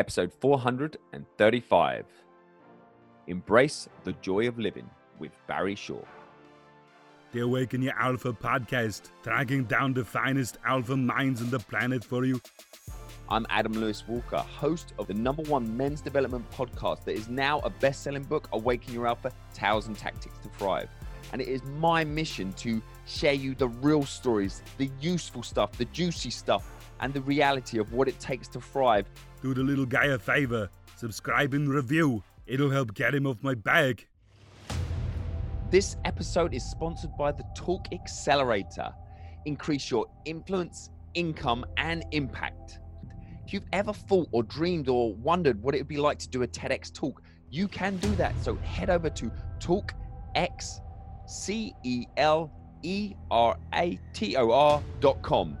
episode 435. Embrace the joy of living with Barry Shore. The Awaken Your Alpha podcast, tracking down the finest alpha minds on the planet for you. I'm Adam Lewis Walker, host of the number one men's development podcast that is now a best selling book, Awaken Your Alpha Tales and Tactics to Thrive. And it is my mission to share you the real stories, the useful stuff, the juicy stuff, and the reality of what it takes to thrive. Do the little guy a favor, subscribe and review. It'll help get him off my back. This episode is sponsored by the Talk Accelerator. Increase your influence, income, and impact. If you've ever thought or dreamed or wondered what it would be like to do a TEDx talk, you can do that. So head over to talkxcelerator.com.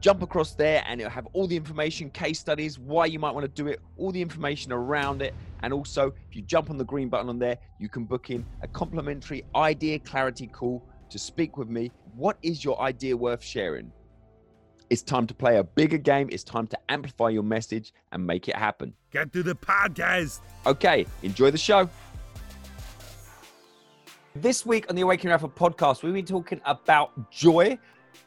Jump across there and it'll have all the information, case studies, why you might want to do it, all the information around it. And also, if you jump on the green button on there, you can book in a complimentary idea clarity call to speak with me. What is your idea worth sharing? It's time to play a bigger game. It's time to amplify your message and make it happen. Get to the podcast. Okay, enjoy the show. This week on the Awakening Alpha podcast, we've been talking about joy.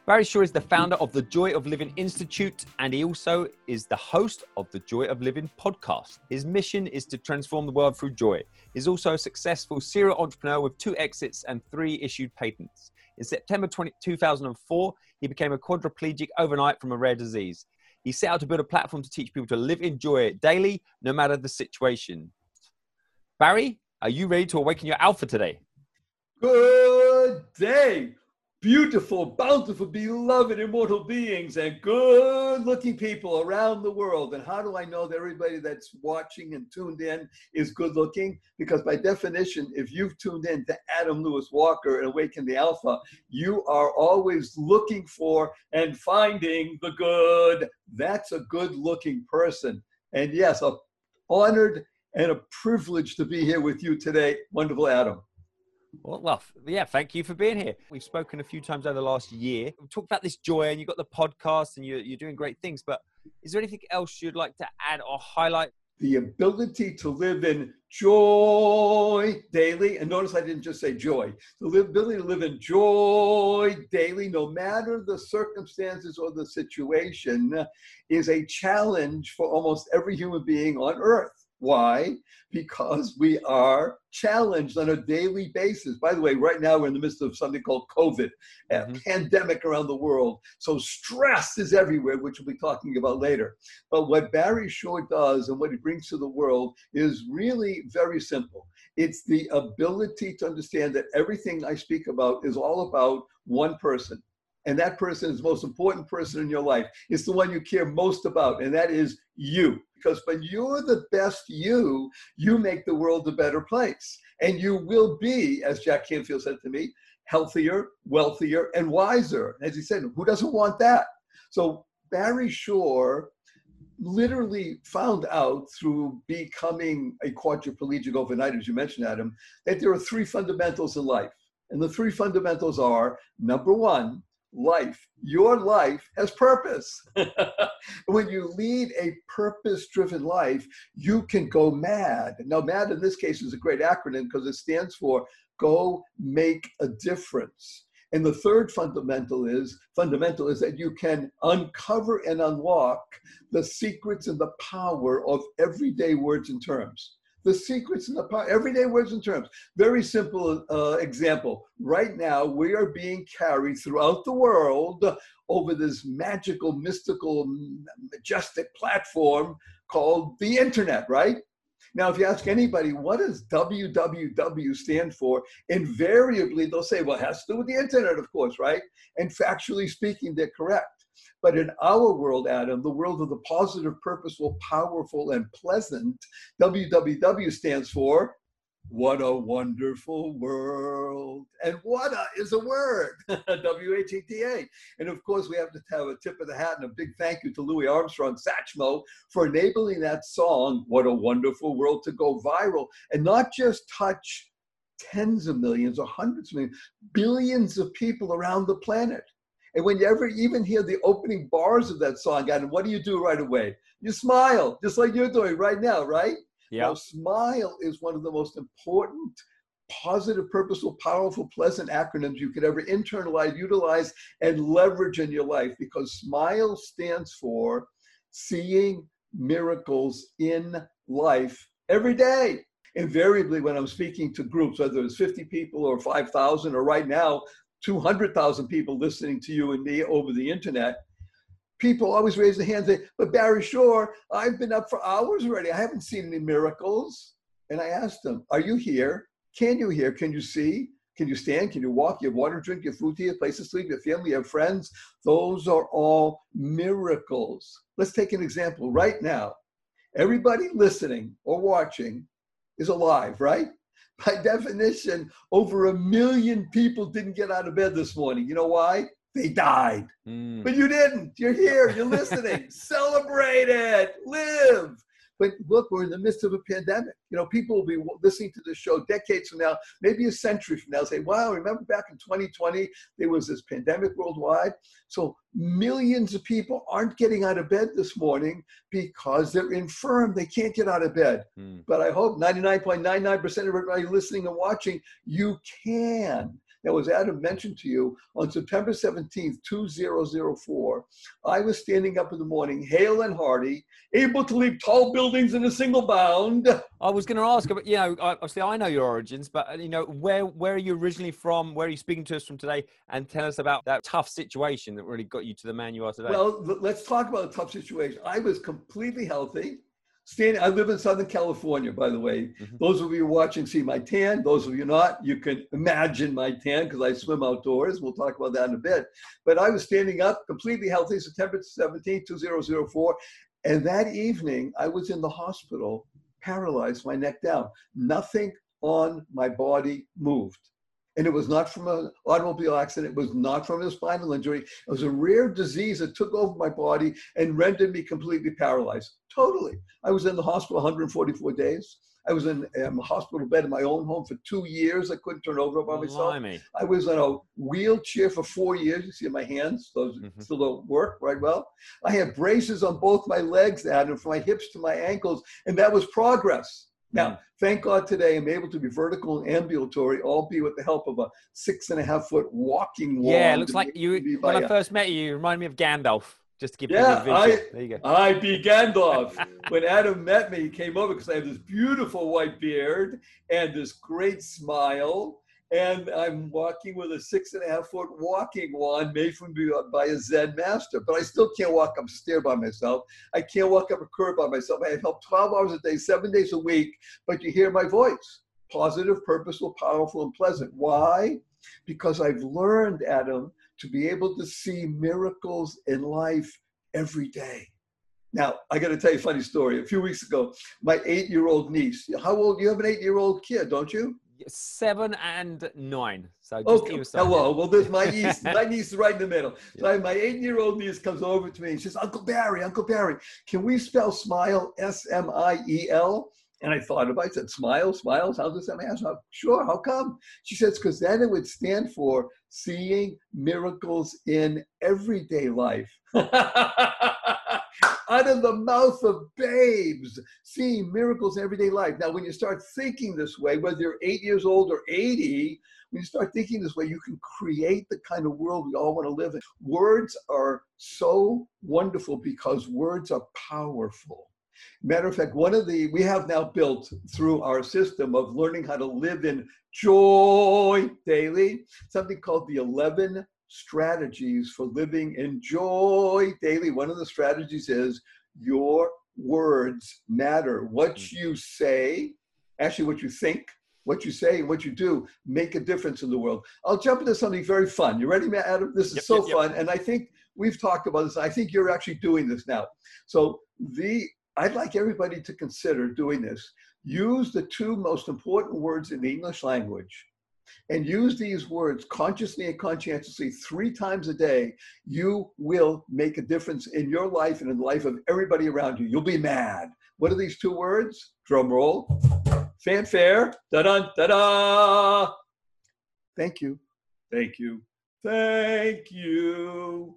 Barry Shore is the founder of the Joy of Living Institute, and he also is the host of the Joy of Living podcast. His mission is to transform the world through joy. He's also a successful serial entrepreneur with two exits and three issued patents. In September 20, 2004, he became a quadriplegic overnight from a rare disease. He set out to build a platform to teach people to live in joy daily, no matter the situation. Barry, are you ready to awaken your alpha today? Good day, beautiful, bountiful, beloved, immortal beings, and good looking people around the world. And how do I know that everybody that's watching and tuned in is good looking? Because by definition, if you've tuned in to Adam Lewis Walker and Awaken the Alpha, you are always looking for and finding the good. That's a good looking person. And yes, a honored and a privilege to be here with you today. Wonderful, Adam. Well, well, yeah, thank you for being here. We've spoken a few times over the last year. We've talked about this joy, and you've got the podcast, and you're, you're doing great things. But is there anything else you'd like to add or highlight? The ability to live in joy daily. And notice I didn't just say joy. The ability to live in joy daily, no matter the circumstances or the situation, is a challenge for almost every human being on earth. Why? Because we are challenged on a daily basis. By the way, right now we're in the midst of something called COVID, a mm-hmm. pandemic around the world. So stress is everywhere, which we'll be talking about later. But what Barry Shore does and what he brings to the world is really very simple. It's the ability to understand that everything I speak about is all about one person. And that person is the most important person in your life. It's the one you care most about, and that is you because when you're the best you, you make the world a better place. And you will be, as Jack Canfield said to me, healthier, wealthier, and wiser. As he said, who doesn't want that? So Barry Shore literally found out through becoming a quadriplegic overnight, as you mentioned, Adam, that there are three fundamentals in life. And the three fundamentals are number one, life. Your life has purpose. when you lead a purpose driven life, you can go mad. Now, MAD in this case is a great acronym because it stands for Go Make a Difference. And the third fundamental is fundamental is that you can uncover and unlock the secrets and the power of everyday words and terms the secrets and the power, everyday words and terms. Very simple uh, example. Right now, we are being carried throughout the world over this magical, mystical, majestic platform called the internet, right? Now, if you ask anybody, what does www stand for? Invariably, they'll say, well, it has to do with the internet, of course, right? And factually speaking, they're correct. But in our world, Adam, the world of the positive, purposeful, powerful, and pleasant, WWW stands for what a wonderful world. And what a is a word, W H E T A. And of course, we have to have a tip of the hat and a big thank you to Louis Armstrong Satchmo for enabling that song, What a Wonderful World, to go viral and not just touch tens of millions or hundreds of millions, billions of people around the planet. And when you ever even hear the opening bars of that song, and what do you do right away? You smile, just like you're doing right now, right? Yeah. Now, smile is one of the most important, positive, purposeful, powerful, pleasant acronyms you could ever internalize, utilize, and leverage in your life because smile stands for seeing miracles in life every day. Invariably, when I'm speaking to groups, whether it's 50 people or 5,000, or right now, 200,000 people listening to you and me over the internet, people always raise their hands and say, But Barry Shore, I've been up for hours already. I haven't seen any miracles. And I asked them, Are you here? Can you hear? Can you see? Can you stand? Can you walk? You have water, to drink, you have food to eat, place to sleep, you have family, you have friends. Those are all miracles. Let's take an example right now. Everybody listening or watching is alive, right? By definition, over a million people didn't get out of bed this morning. You know why? They died. Mm. But you didn't. You're here. You're listening. Celebrate it. Live. But look, we're in the midst of a pandemic. You know, people will be listening to this show decades from now, maybe a century from now, say, wow, remember back in 2020, there was this pandemic worldwide? So millions of people aren't getting out of bed this morning because they're infirm. They can't get out of bed. Mm. But I hope 99.99% of everybody listening and watching, you can. Now, as Adam mentioned to you, on September 17th, 2004, I was standing up in the morning, hale and hearty, able to leap tall buildings in a single bound. I was going to ask, but you know, obviously I know your origins, but you know, where where are you originally from? Where are you speaking to us from today? And tell us about that tough situation that really got you to the man you are today. Well, let's talk about a tough situation. I was completely healthy. Standing, I live in Southern California, by the way. Mhm. Those of you watching see my tan. Those of you not, you can imagine my tan because I swim outdoors. We'll talk about that in a bit. But I was standing up, completely healthy, September 17, 2004. And that evening, I was in the hospital, paralyzed, my neck down. Nothing on my body moved. And it was not from an automobile accident. It was not from a spinal injury. It was a rare disease that took over my body and rendered me completely paralyzed. Totally. I was in the hospital 144 days. I was in um, a hospital bed in my own home for two years. I couldn't turn over by myself. Blimey. I was in a wheelchair for four years. You see my hands; those Mhm. still don't work right well. I had braces on both my legs, Adam, from my hips to my ankles, and that was progress. Now, Mm. thank God today I'm able to be vertical and ambulatory, all be with the help of a six and a half foot walking wand. Yeah, it looks like you. When I first met you, you remind me of Gandalf. Just to give Yeah, people a visual. I- there you go. I be Gandalf. when Adam met me, he came over because I have this beautiful white beard and this great smile. And I'm walking with a six and a half foot walking wand made from by a Zen master. But I still can't walk up a stair by myself. I can't walk up a curb by myself. I have help 12 hours a day, seven days a week. But you hear my voice positive, purposeful, powerful, and pleasant. Why? Because I've learned, Adam, to be able to see miracles in life every day. Now, I got to tell you a funny story. A few weeks ago, my eight year old niece, how old? Do you have an eight year old kid, don't you? Seven and nine. So just Okay. Hello. Oh, well, there's my niece. my niece is right in the middle. So I- my eight year old niece comes over to me and she says, Uncle Barry, Uncle Barry, can we spell smile S M I E L? And I thought about it. I said, Smile, smiles. How does that mean? I said, Sure. How come? She says, Because then it would stand for seeing miracles in everyday life. Out of the mouth of babes, seeing miracles in everyday life. Now, when you start thinking this way, whether you're eight years old or 80, when you start thinking this way, you can create the kind of world we all want to live in. Words are so wonderful because words are powerful. Matter of fact, one of the, we have now built through our system of learning how to live in joy daily, something called the 11 strategies for living in joy daily. One of the strategies is your words matter. What hmm. you say, actually, what you think, what you say, and what you do make a difference in the world. I'll jump into something very fun. You ready, Matt? Adam? This is Yep, so yep, yep. fun. And I think we've talked about this. I think you're actually doing this now. So the I'd like everybody to consider doing this. Use the two most important words in the English language and use these words consciously and conscientiously three times a day. You will make a difference in your life and in the life of everybody around you. You'll be mad. What are these two words? Drum roll. Fanfare. Da da da da. Thank you. Thank you. Thank you.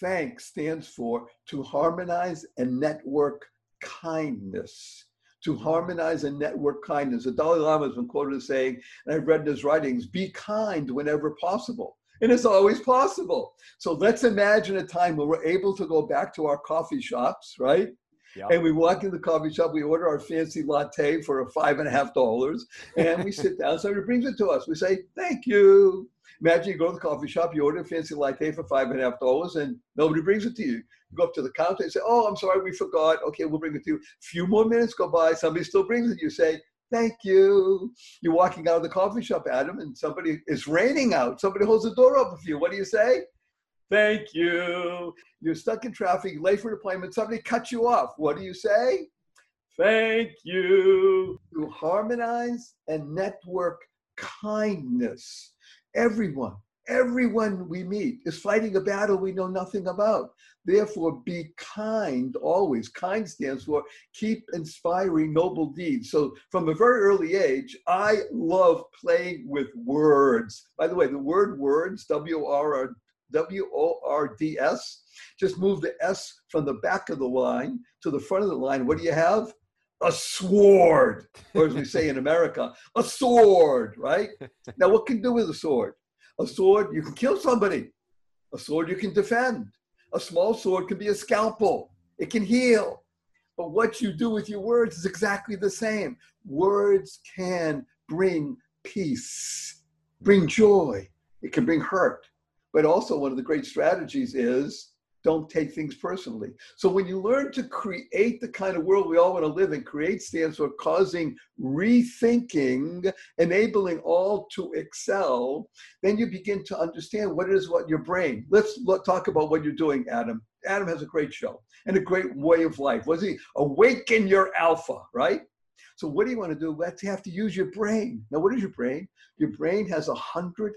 Thanks stands for to harmonize and network kindness. To harmonize and network kindness. The Dalai Lama has been quoted as saying, and I've read in his writings, be kind whenever possible. And it's always possible. So let's imagine a time when we're able to go back to our coffee shops, right? Yep. And we walk in the coffee shop, we order our fancy latte for a five and a half dollars, and we sit down. Somebody brings it to us. We say, Thank you. Imagine you go to the coffee shop, you order a fancy latte for five and a half dollars, and nobody brings it to you. You go up to the counter and say, "Oh, I'm sorry, we forgot. Okay, we'll bring it to you." A few more minutes go by, somebody still brings it. You say, "Thank you." You're walking out of the coffee shop, Adam, and somebody it's raining out. Somebody holds the door open for you. What do you say? Thank you. You're stuck in traffic, late for an appointment. Somebody cuts you off. What do you say? Thank you. To harmonize and network kindness Everyone, everyone we meet is fighting a battle we know nothing about. Therefore, be kind always. Kind stands for keep inspiring noble deeds. So, from a very early age, I love playing with words. By the way, the word words, W R W O R D S, just move the S from the back of the line to the front of the line. What do you have? a sword, or as we say in America, a sword, right? Now, what can do with a sword? A sword, you can kill somebody. A sword, you can defend. A small sword can be a scalpel, it can heal. But what you do with your words is exactly the same. Words can bring peace, bring joy, it can bring hurt. But also, one of the great strategies is don't take things personally. So when you learn to create the kind of world we all want to live in, create stands for causing rethinking, enabling all to excel, then you begin to understand what it is what your brain. Let's talk about what you're doing, Adam. Adam has a great show and a great way of life. Was he awaken your alpha, right? So what do you want to do? You have to use your brain. Now, what is your brain? Your brain has a hundred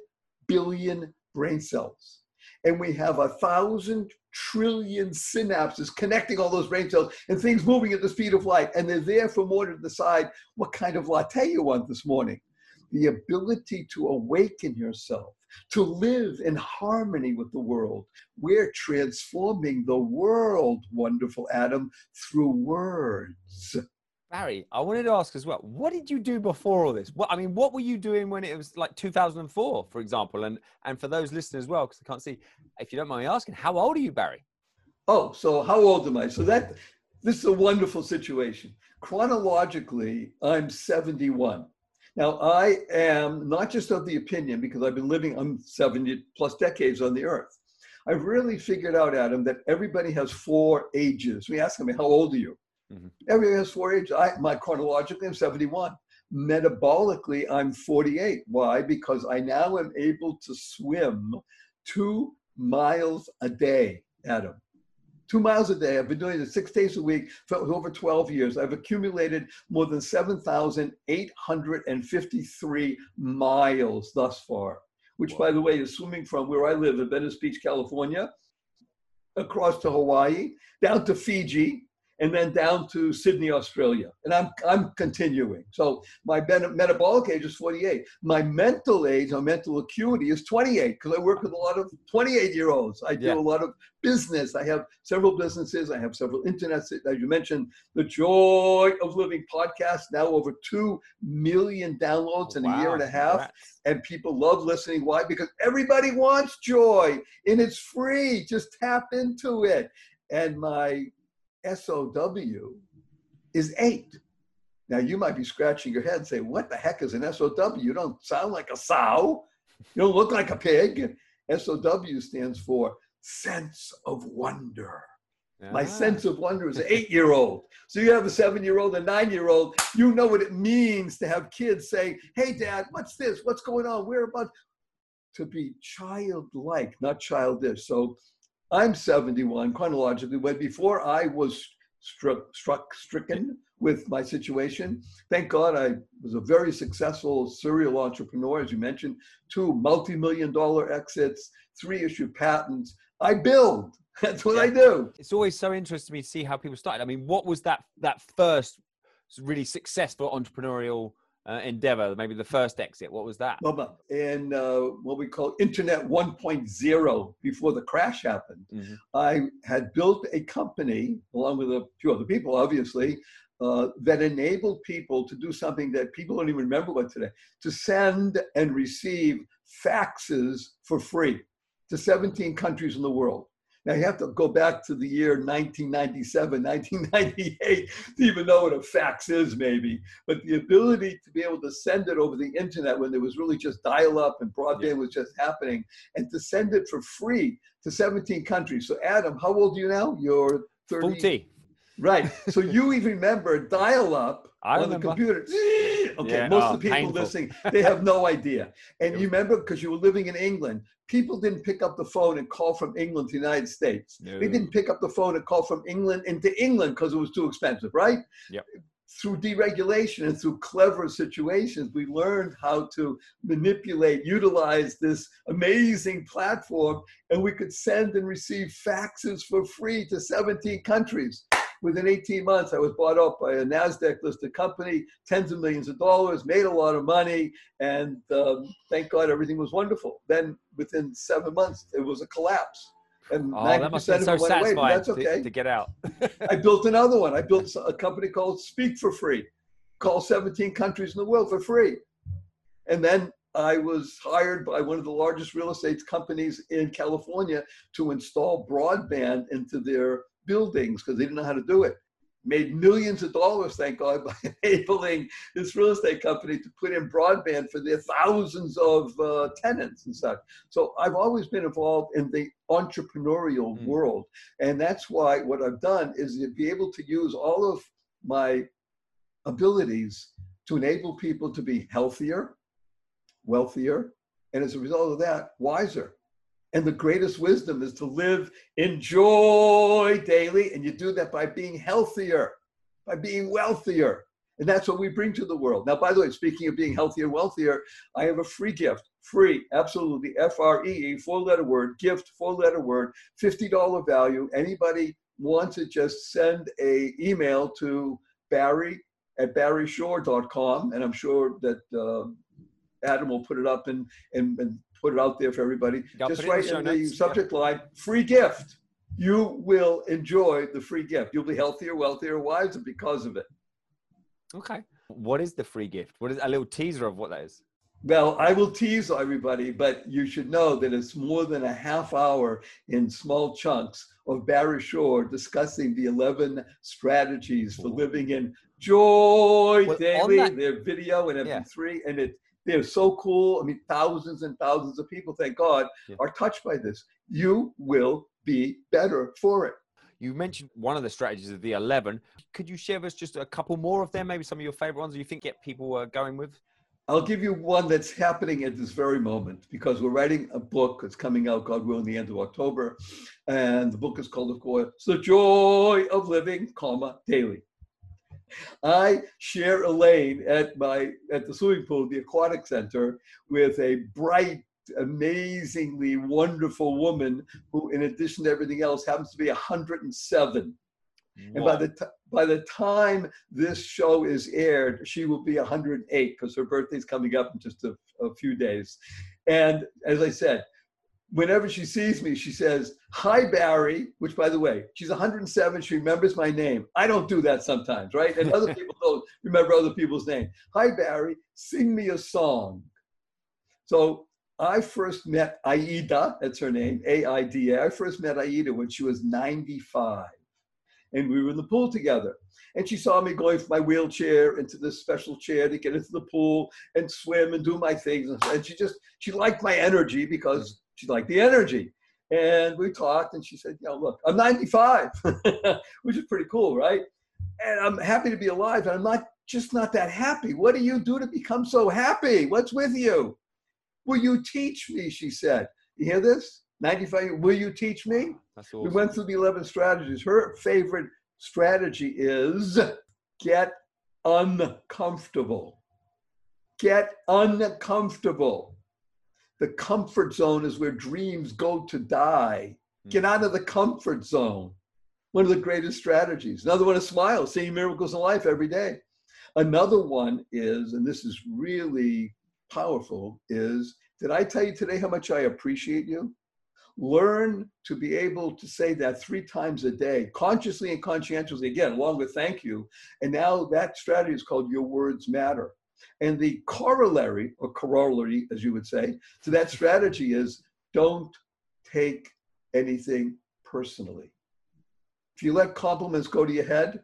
billion brain cells and we have a thousand trillion synapses connecting all those brain cells and things moving at the speed of light. And they're there for more to decide what kind of latte you want this morning. The ability to awaken yourself, to live in harmony with the world. We're transforming the world, wonderful Adam, through words. Barry, I wanted to ask as well, what did you do before all this? What I mean, what were you doing when it was like 2004, for example? And and for those listeners as well, because I can't see, if you don't mind me asking, how old are you, Barry? Oh, so how old am I? So that this is a wonderful situation. Chronologically, I'm 71. Now I am not just of the opinion because I've been living, I'm 70 plus decades on the earth. I've really figured out, Adam, that everybody has four ages. We ask them, how old are you? Mm-hmm. Everybody has four ages. I, my chronologically, I'm 71. Metabolically, I'm 48. Why? Because I now am able to swim two miles a day, Adam. Two miles a day. I've been doing it six days a week for over 12 years. I've accumulated more than 7,853 miles thus far, which, by the way, is swimming from where I live in Venice Beach, California, across to Hawaii, down to Fiji, and then down to Sydney, Australia. And I'm, I'm continuing. So my metabolic age is 48. My mental age, my mental acuity is 28 because I work with a lot of 28 year olds. I do yeah. a lot of business. I have several businesses. I have several internets. As you mentioned, the Joy of Living podcast, now over 2 million downloads in wow. a year and a half. Congrats. And people love listening. Why? Because everybody wants joy and it's free. Just tap into it. And my SOW is eight. Now you might be scratching your head and say, what the heck is an SOW? You don't sound like a sow. You don't look like a pig. SOW stands for sense of wonder. Ah. My sense of wonder is an eight year old. So you have a seven year old, a nine year old. You know what it means to have kids say, Hey, dad, what's this? What's going on? Where about? To be childlike, not childish. So I'm 71 chronologically, but before I was struck, struck, stricken with my situation, thank God I was a very successful serial entrepreneur, as you mentioned, two multi-million dollar exits, three issued patents. I build. That's what yeah. I do. It's always so interesting to me to see how people started. I mean, what was that that first really successful entrepreneurial uh, endeavor? Maybe the first exit. What was that? Bubba, in uh, what we call Internet 1.0, before the crash happened, Mhm. I had built a company, along with a few other people, obviously, uh, that enabled people to do something that people don't even remember what today to send and receive faxes for free to 17 countries in the world. Now, you have to go back to the year 1997, 1998 to even know what a fax is, maybe. But the ability to be able to send it over the internet when there was really just dial up and broadband was just happening, and to send it for free to 17 countries. So, Adam, how old are you now? You're 30. 40. Right. So you even remember dial up I on remember. the computer. Okay, Yeah, most oh, of the people painful. listening, they have no idea. And Yep. you remember because you were living in England, people didn't pick up the phone and call from England to the United States. They didn't pick up the phone and call from England into England because it was too expensive, right? Yep. Through deregulation and through clever situations, we learned how to manipulate, utilize this amazing platform, and we could send and receive faxes for free to 17 countries. Within 18 months, I was bought up by a NASDAQ listed company, tens of millions of dollars, made a lot of money, and um, thank God everything was wonderful. Then within seven months, it was a collapse. And Oh, that must 90% have of been it so went away, that's to, okay. to get out. I built another one. I built a company called Speak for Free, call 17 countries in the world for free. And then I was hired by one of the largest real estate companies in California to install broadband into their buildings because they didn't know how to do it. Made millions of dollars, thank God, by enabling this real estate company to put in broadband for their thousands of uh, tenants and such. So I've always been involved in the entrepreneurial Mm. world. And that's why what I've done is to be able to use all of my abilities to enable people to be healthier, wealthier, and as a result of that, wiser. And the greatest wisdom is to live in joy daily. And you do that by being healthier, by being wealthier. And that's what we bring to the world. Now, by the way, speaking of being healthier, wealthier, I have a free gift. Free, absolutely. F R E E, four letter word, gift, four letter word, $50 value. Anybody wants it, just send a email to Barry at barryshore.com. And I'm sure that uh, Adam will put it up and, and, and put it out there for everybody. I'll Just put it in write the in the notes, yeah. subject line, free gift. You will enjoy the free gift. You'll be healthier, wealthier, wiser because of it. Okay. What is the free gift? What is a little teaser of what that is? Well, I will tease everybody, but you should know that it's more than a half hour in small chunks of Barry Shore discussing the 11 strategies for living in joy Well, daily. that- Their video and Yeah. MP3, and it they're so cool. I mean, thousands and thousands of people, thank God, Yeah. are touched by this. You will be better for it. You mentioned one of the strategies of the 11. Could you share with us just a couple more of them? Maybe some of your favorite ones that you think get people uh, going with? I'll give you one that's happening at this very moment because we're writing a book that's coming out, God willing, the end of October. And the book is called, of course, The Joy of Living, comma, Daily. I share a lane at my at the swimming pool, the aquatic center, with a bright, amazingly wonderful woman who, in addition to everything else, happens to be 107. And by the t- by the time this show is aired, she will be 108 because her birthday's coming up in just a, a few days. And as I said, whenever she sees me, she says, "Hi, Barry." Which, by the way, she's 107. She remembers my name. I don't do that sometimes, right? And other people don't remember other people's name. Hi, Barry. Sing me a song. So I first met Aida. That's her name, A-I-D-A. I first met Aida when she was 95 and we were in the pool together. And she saw me going from my wheelchair into this special chair to get into the pool and swim and do my things. And she just, she liked my energy because she liked the energy. And we talked and she said, you know, look, I'm 95, which is pretty cool, right? And I'm happy to be alive. And I'm not just not that happy. What do you do to become so happy? What's with you? Will you teach me? She said. You hear this? 95, will you teach me? That's We went through the 11 strategies. Her favorite strategy is get uncomfortable. Get uncomfortable. The comfort zone is where dreams go to die. Hmm. Get out of the comfort zone. One of the greatest strategies. Another one is smile, seeing miracles in life every day. Another one is, and this is really powerful, is did I tell you today how much I appreciate you? Learn to be able to say that three times a day, consciously and conscientiously, again, along with thank you. And now that strategy is called Your Words Matter. And the corollary, or corollary, as you would say, to that strategy is don't take anything personally. If you let compliments go to your head,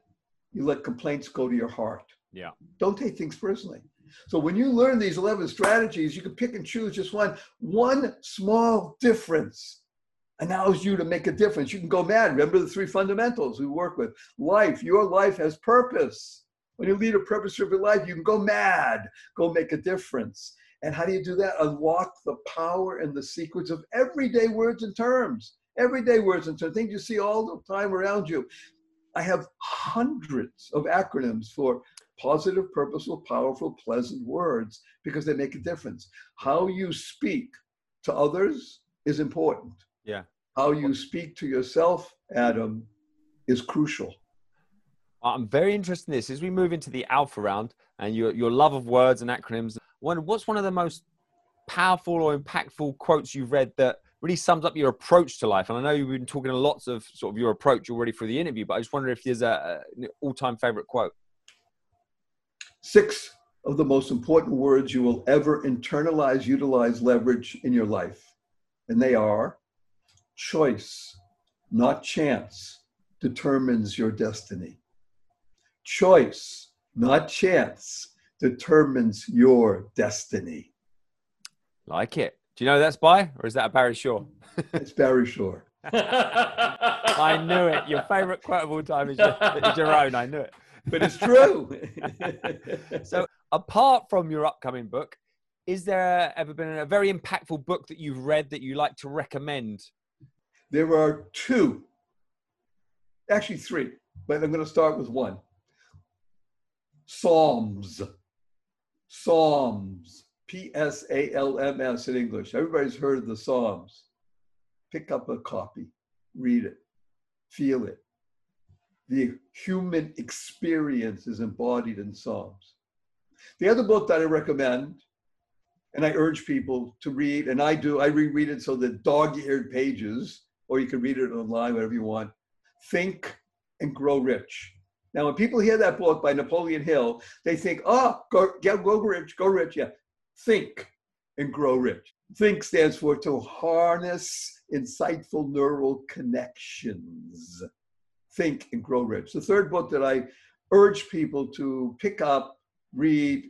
you let complaints go to your heart. Yeah. Don't take things personally. So when you learn these 11 strategies, you can pick and choose just one. One small difference allows you to make a difference. You can go mad. Remember the three fundamentals we work with. Life, your life has purpose. When you lead a purpose-driven life, you can go mad, go make a difference. And how do you do that? Unlock the power and the secrets of everyday words and terms. Everyday words and terms, things you see all the time around you. I have hundreds of acronyms for positive, purposeful, powerful, pleasant words because they make a difference. How you speak to others is important. Yeah. How you speak to yourself, Adam, is crucial. I'm very interested in this as we move into the alpha round and your, your love of words and acronyms. What's one of the most powerful or impactful quotes you've read that really sums up your approach to life? And I know you've been talking lots of sort of your approach already for the interview, but I just wonder if there's a, a all-time favorite quote. Six of the most important words you will ever internalize, utilize, leverage in your life. And they are choice, not chance, determines your destiny. Choice, not chance, determines your destiny. Like it. Do you know that's by, or is that a Barry Shore? it's Barry Shore. I knew it. Your favorite quote of all time is your, is your own. I knew it. But it's true. so, apart from your upcoming book, is there ever been a very impactful book that you've read that you like to recommend? There are two, actually three, but I'm going to start with one. Psalms. Psalms. P S A L M S in English. Everybody's heard of the Psalms. Pick up a copy, read it, feel it. The human experience is embodied in Psalms. The other book that I recommend, and I urge people to read, and I do, I reread it so the dog eared pages, or you can read it online, whatever you want. Think and Grow Rich now, when people hear that book by Napoleon Hill, they think, oh, go, go rich, go rich. Yeah. Think and grow rich. Think stands for to harness insightful neural connections. Think and grow rich. The third book that I urge people to pick up, read,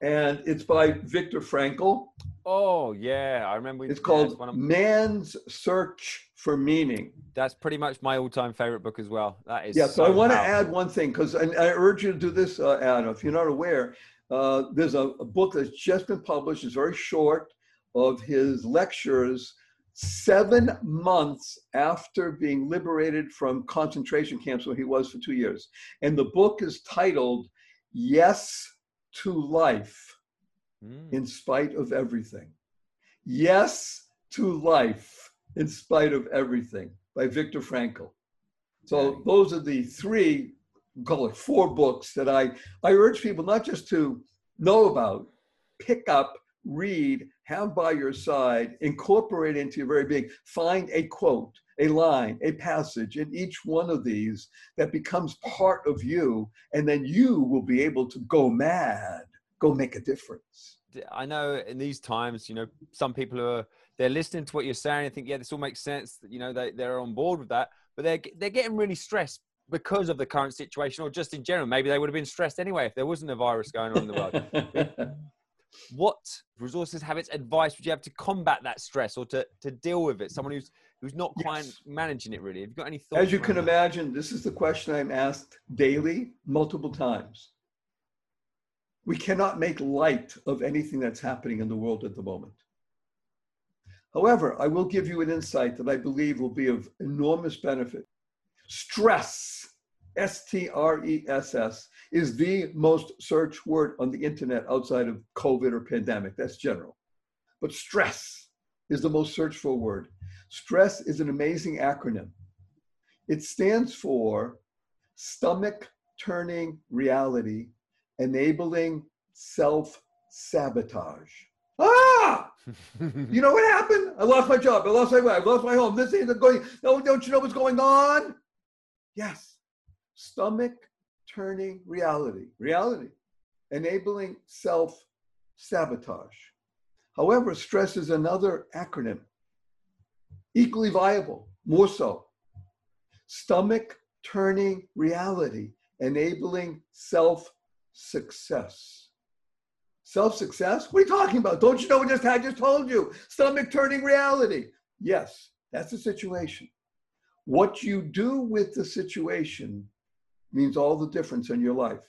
and it's by Viktor Frankl. Oh yeah, I remember. It's called of... Man's Search for Meaning. That's pretty much my all-time favorite book as well. That is. Yeah, so, so I want to add one thing because I urge you to do this, uh, Adam. If you're not aware, uh, there's a, a book that's just been published. It's very short of his lectures seven months after being liberated from concentration camps where he was for two years. And the book is titled Yes to Life mm. in spite of everything. Yes to life in spite of everything by Viktor Frankl. So those are the three, call it four books that I, I urge people not just to know about, pick up, read, have by your side, incorporate into your very being. Find a quote, a line, a passage in each one of these that becomes part of you, and then you will be able to go mad, go make a difference. I know in these times, you know, some people are they're listening to what you're saying and think, yeah, this all makes sense. You know, they they're on board with that, but they're they're getting really stressed because of the current situation, or just in general. Maybe they would have been stressed anyway if there wasn't a virus going on in the world. what resources, habits, advice would you have to combat that stress or to to deal with it? Someone who's who's not quite yes. managing it really. Have you got any thoughts? As you can that? imagine, this is the question I'm asked daily, multiple times. We cannot make light of anything that's happening in the world at the moment. However, I will give you an insight that I believe will be of enormous benefit. Stress, S T R E S S, is the most searched word on the internet outside of COVID or pandemic. That's general. But stress is the most searched for word. Stress is an amazing acronym. It stands for stomach turning reality enabling self sabotage. Ah! You know what happened? I lost my job. I lost my wife. I lost my home. This ain't going. No, don't you know what's going on? Yes. Stomach turning reality. Reality. Enabling self sabotage. However, stress is another acronym, equally viable, more so. Stomach turning reality, enabling self success. Self success? What are you talking about? Don't you know what just I just told you? Stomach turning reality. Yes, that's the situation. What you do with the situation means all the difference in your life.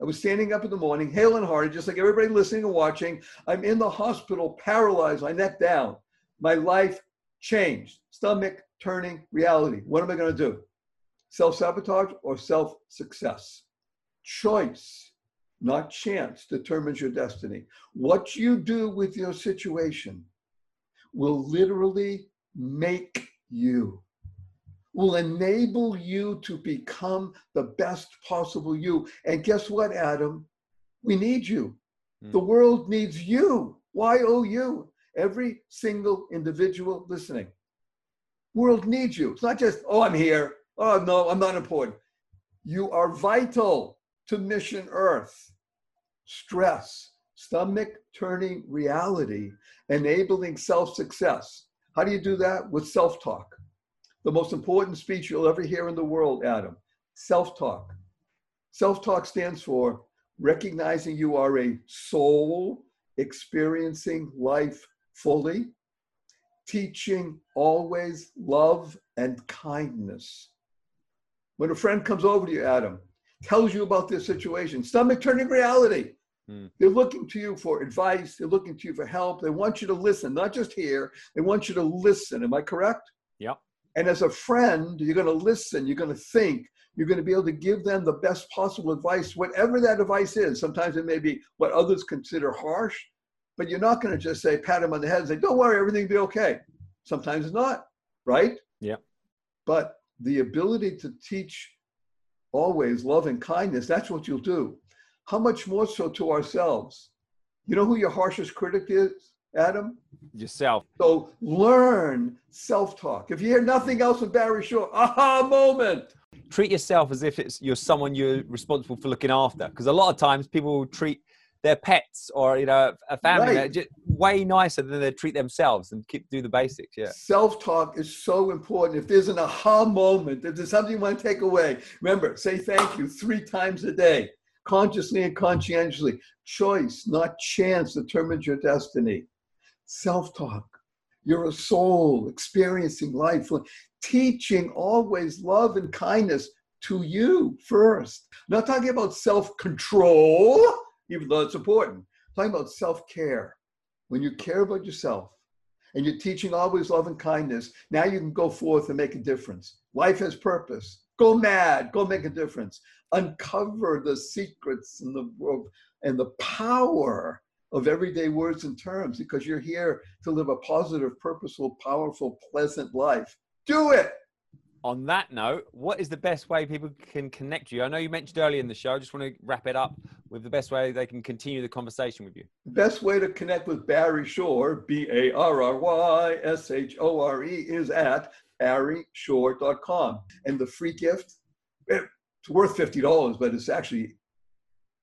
I was standing up in the morning, hale and hearty, just like everybody listening and watching. I'm in the hospital, paralyzed, my neck down. My life changed. Stomach turning reality. What am I going to do? Self sabotage or self success? Choice, not chance, determines your destiny. What you do with your situation will literally make you will enable you to become the best possible you. And guess what, Adam? We need you. Mm. The world needs you. Why oh Y O U. Every single individual listening. World needs you. It's not just, oh, I'm here. Oh, no, I'm not important. You are vital to Mission Earth. Stress, stomach turning reality, enabling self success. How do you do that? With self talk the most important speech you'll ever hear in the world, Adam self talk. Self talk stands for recognizing you are a soul experiencing life fully, teaching always love and kindness. When a friend comes over to you, Adam, tells you about their situation, stomach turning reality. Mm. They're looking to you for advice. They're looking to you for help. They want you to listen, not just hear. They want you to listen. Am I correct? Yep. And as a friend, you're going to listen, you're going to think, you're going to be able to give them the best possible advice, whatever that advice is. Sometimes it may be what others consider harsh, but you're not going to just say, pat him on the head and say, don't worry, everything will be okay. Sometimes it's not, right? Yeah. But the ability to teach always love and kindness, that's what you'll do. How much more so to ourselves? You know who your harshest critic is? Adam? Yourself. So learn self talk. If you hear nothing else from Barry Shore, aha moment. Treat yourself as if it's you're someone you're responsible for looking after. Because a lot of times people treat their pets or you know a family right. just way nicer than they treat themselves and keep do the basics. Yeah. Self talk is so important. If there's an aha moment, if there's something you want to take away, remember say thank you three times a day, consciously and conscientiously. Choice, not chance, determines your destiny self talk. You're a soul experiencing life, teaching always love and kindness to you first. Not talking about self control, even though it's important. talking about self care. When you care about yourself and you're teaching always love and kindness, now you can go forth and make a difference. Life has purpose. Go mad, go make a difference. Uncover the secrets and the and the power of everyday words and terms because you're here to live a positive, purposeful, powerful, pleasant life. Do it. On that note, what is the best way people can connect you? I know you mentioned earlier in the show. I just want to wrap it up with the best way they can continue the conversation with you. The best way to connect with Barry Shore, B A R R Y S H O R E, is at barryshore.com. And the free gift, eh, it's worth $50, but it's actually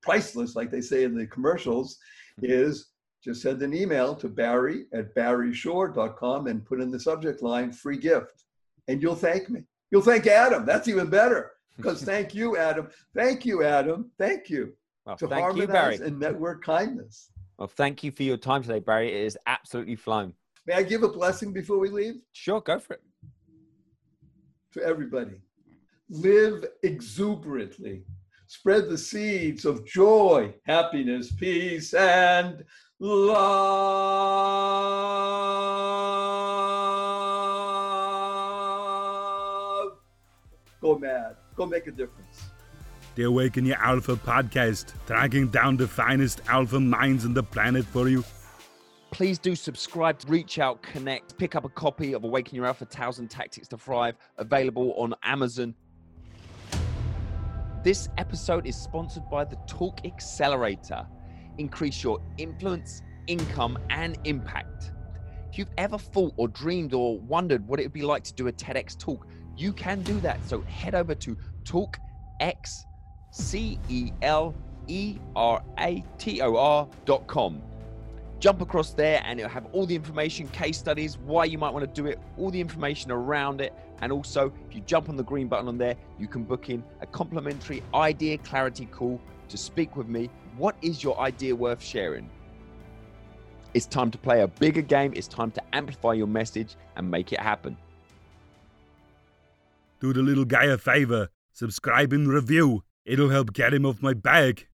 priceless, like they say in the commercials mm-hmm. is just send an email to barry at barryshore.com and put in the subject line free gift. And you'll thank me. You'll thank Adam. That's even better. Because thank you, Adam. Thank you, Adam. Thank you. Well, to thank you, Barry. and network kindness. Well, thank you for your time today, Barry. It is absolutely flown. May I give a blessing before we leave? Sure, go for it. To everybody, live exuberantly spread the seeds of joy, happiness, peace, and love. Go mad. Go make a difference. The Awaken Your Alpha podcast, tracking down the finest alpha minds on the planet for you. Please do subscribe, reach out, connect, pick up a copy of Awaken Your Alpha Tales and Tactics to Thrive, available on Amazon This episode is sponsored by the Talk Accelerator. Increase your influence, income, and impact. If you've ever thought or dreamed or wondered what it would be like to do a TEDx talk, you can do that. So head over to Talk X C E L E R A T O R dot com. jump across there and it'll have all the information, case studies, why you might want to do it, all the information around it. And also, if you jump on the green button on there, you can book in a complimentary idea clarity call to speak with me. What is your idea worth sharing? It's time to play a bigger game. It's time to amplify your message and make it happen. Do the little guy a favor, subscribe and review. It'll help get him off my back.